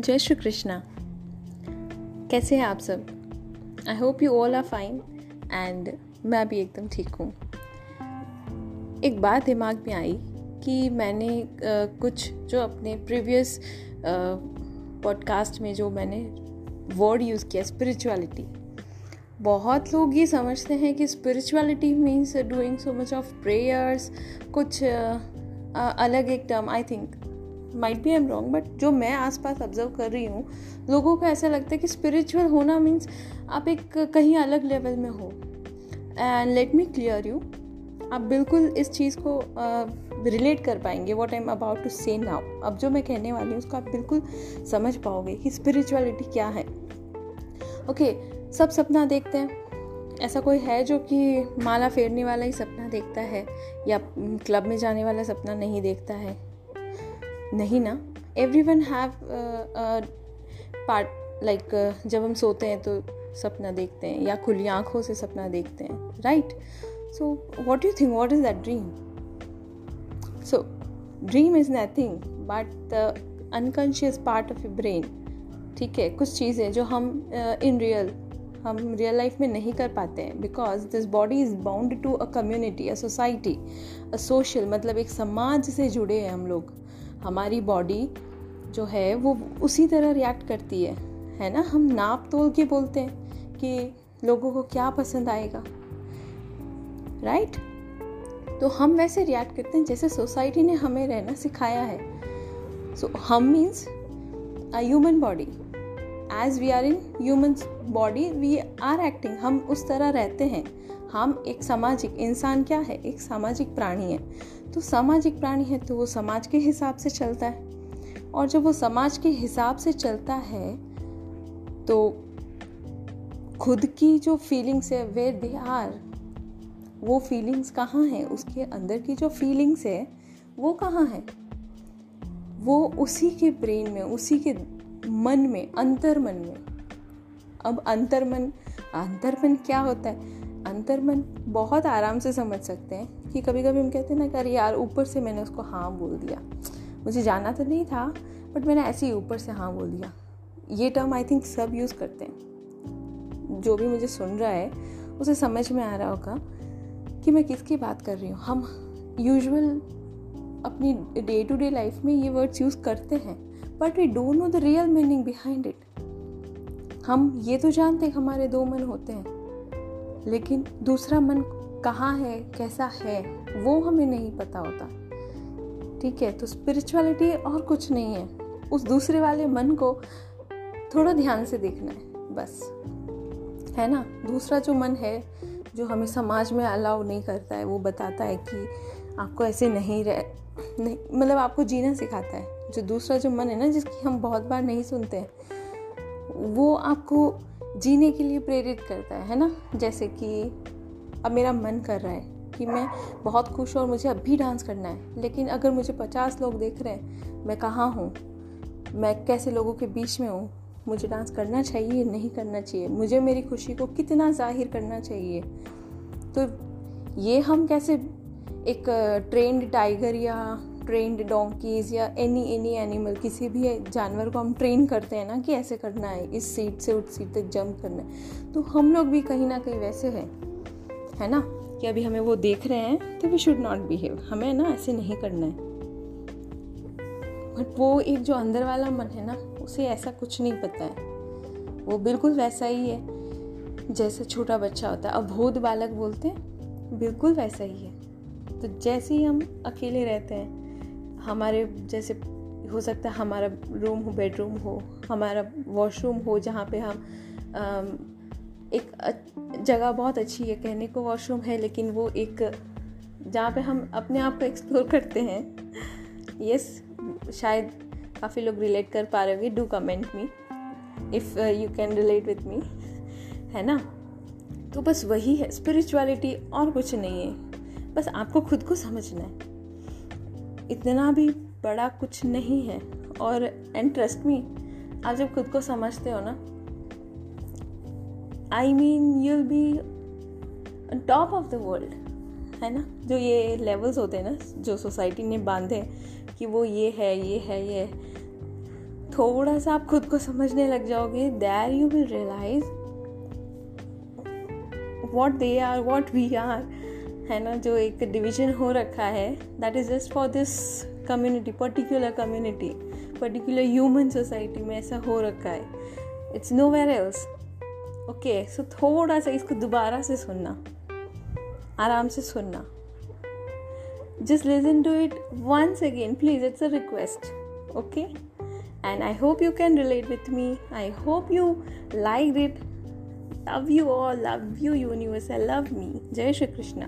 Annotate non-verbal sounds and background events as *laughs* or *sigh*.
जय श्री कृष्णा। कैसे हैं आप सब? I hope you all are fine and मैं भी एकदम ठीक हूँ। एक बात दिमाग में आई कि मैंने कुछ जो अपने प्रीवियस पॉडकास्ट में जो मैंने वर्ड यूज़ किया स्पिरिचुअलिटी बहुत लोग ये समझते हैं कि spirituality means doing so much of prayers कुछ अलग एक term I think might be am wrong but जो मैं आसपास ऑब्ज़र्व कर रही हूँ लोगों को ऐसा लगता है कि स्पिरिचुअल होना मीन्स आप एक कहीं अलग लेवल में हो। And let me clear you आप बिल्कुल इस चीज़ को रिलेट uh, कर पाएँगे what I am about to say now अब जो मैं कहने वाली हूँ उसको आप बिल्कुल समझ पाओगे कि स्पिरिचुअलिटी क्या है। ओके okay, सब सपना देखते हैं। ऐसा कोई है जो कि माला फेरने वाला ही सपना देखता है या क्लब में जाने वाला सपना नहीं देखता है? नहीं ना? Every one have part like जब हम सोते हैं तो सपना देखते हैं या खुली आँखों से सपना देखते हैं right so what you think what is that dream so dream is nothing but the unconscious part of a brain ठीक है? कुछ चीज़ें जो हम इन uh, रियल हम रियल लाइफ में नहीं कर पाते हैं because this body is bound to a community a society a social मतलब एक समाज से जुड़े हैं हम लोग। हमारी बॉडी जो है वो उसी तरह रिएक्ट करती है। है ना? हम नाप तोल के बोलते हैं कि लोगों को क्या पसंद आएगा। राइट तो हम वैसे रिएक्ट करते हैं जैसे सोसाइटी ने हमें रहना सिखाया है। सो so, हम means a human body as we are in human body we are acting हम उस तरह रहते हैं। हम एक सामाजिक इंसान क्या है? एक सामाजिक प्राणी है। तो सामाजिक प्राणी है तो वो समाज के हिसाब से चलता है। और जब वो समाज के हिसाब से चलता है तो खुद की जो फीलिंग्स है वे दे आर वो फीलिंग्स कहाँ हैं? उसके अंदर की जो फीलिंग्स है, वो कहाँ है? वो उसी के ब्रेन में, उसी के मन में अंतर मन में। अब अंतर मन अंतर मन क्या होता है? अंतर मन बहुत आराम से समझ सकते हैं कि कभी कभी हम कहते हैं ना अरे यार, ऊपर से मैंने उसको हाँ बोल दिया। मुझे जाना तो नहीं था बट मैंने ऐसे ही ऊपर से हाँ बोल दिया। ये टर्म आई थिंक सब यूज़ करते हैं। जो भी मुझे सुन रहा है, उसे समझ में आ रहा होगा कि मैं किसकी बात कर रही हूँ। हम यूजुअल अपनी डे टू डे लाइफ में ये वर्ड्स यूज़ करते हैं। But we don't know the real meaning behind it हम ये तो जानते हैं हमारे दो मन होते हैं। लेकिन दूसरा मन कहाँ है, कैसा है, वो हमें नहीं पता होता। ठीक है तो स्पिरिचुअलिटी और कुछ नहीं है। उस दूसरे वाले मन को थोड़ा ध्यान से देखना है, बस। है ना? दूसरा जो मन है, जो हमें समाज में अलाउ नहीं करता है, वो बताता है कि आपको ऐसे नहीं रह, नहीं मतलब आपको जीना सिखाता है। जो दूसरा जो मन है ना, जिसकी हम बहुत बार नहीं सुनते हैं, वो आपको जीने के लिए प्रेरित करता है है ना? जैसे कि अब मेरा मन कर रहा है कि मैं बहुत खुश हूँ और मुझे अब भी डांस करना है, लेकिन अगर मुझे पचास लोग देख रहे हैं, मैं कहाँ हूँ? मैं कैसे लोगों के बीच में हूँ? मुझे डांस करना चाहिए, नहीं करना चाहिए? मुझे मेरी खुशी को कितना ज़ाहिर करना चाहिए? तो ये हम कैसे एक ट्रेंड टाइगर या ट्रेंड डोंकीज या एनी एनी एनिमल किसी भी जानवर को हम ट्रेन करते हैं ना कि ऐसे करना है, इस सीट से उस सीट तक जंप करना है। तो हम लोग भी कहीं ना कहीं वैसे हैं, है ना? कि अभी हमें वो देख रहे हैं तो वी शुड नॉट बिहेव हमें ना ऐसे नहीं करना है। बट वो एक जो अंदर वाला मन है ना, उसे ऐसा कुछ नहीं पता है। वो बिल्कुल वैसा ही है, जैसे छोटा बच्चा होता है। अबोध बालक बोलते हैं, बिल्कुल वैसा ही है। तो जैसे ही हम अकेले रहते हैं हमारे जैसे हो सकता है हमारा रूम हो बेडरूम हो, हमारा वॉशरूम हो, जहाँ पे हम एक जगह बहुत अच्छी है, कहने को वॉशरूम है, लेकिन वो एक, जहाँ पे हम अपने आप को एक्सप्लोर *laughs* करते हैं। यस शायद काफ़ी लोग रिलेट कर पा रहे होंगे do comment me if you can relate with me है ना? तो बस वही है स्पिरिचुअलिटी और कुछ नहीं है। बस आपको खुद को समझना है। इतना भी बड़ा कुछ नहीं है। और एंड ट्रस्ट मी आप जब खुद को समझते हो ना I mean you'll be top of the world है ना? जो ये लेवल्स होते हैं ना, जो सोसाइटी ने बांधे कि वो ये है ये है, ये थोड़ा सा आप खुद को समझने लग जाओगे there you will realise what they are what we are है ना, जो एक डिविजन हो रखा है that is just for this community particular community particular human society में ऐसा हो रखा है। It's nowhere else okay so थोड़ा सा इसको दोबारा से सुनना, आराम से सुनना। Just listen to it once again please it's a request okay and I hope you can relate with me I hope you like it love you all love you universe I love me जय श्री कृष्णा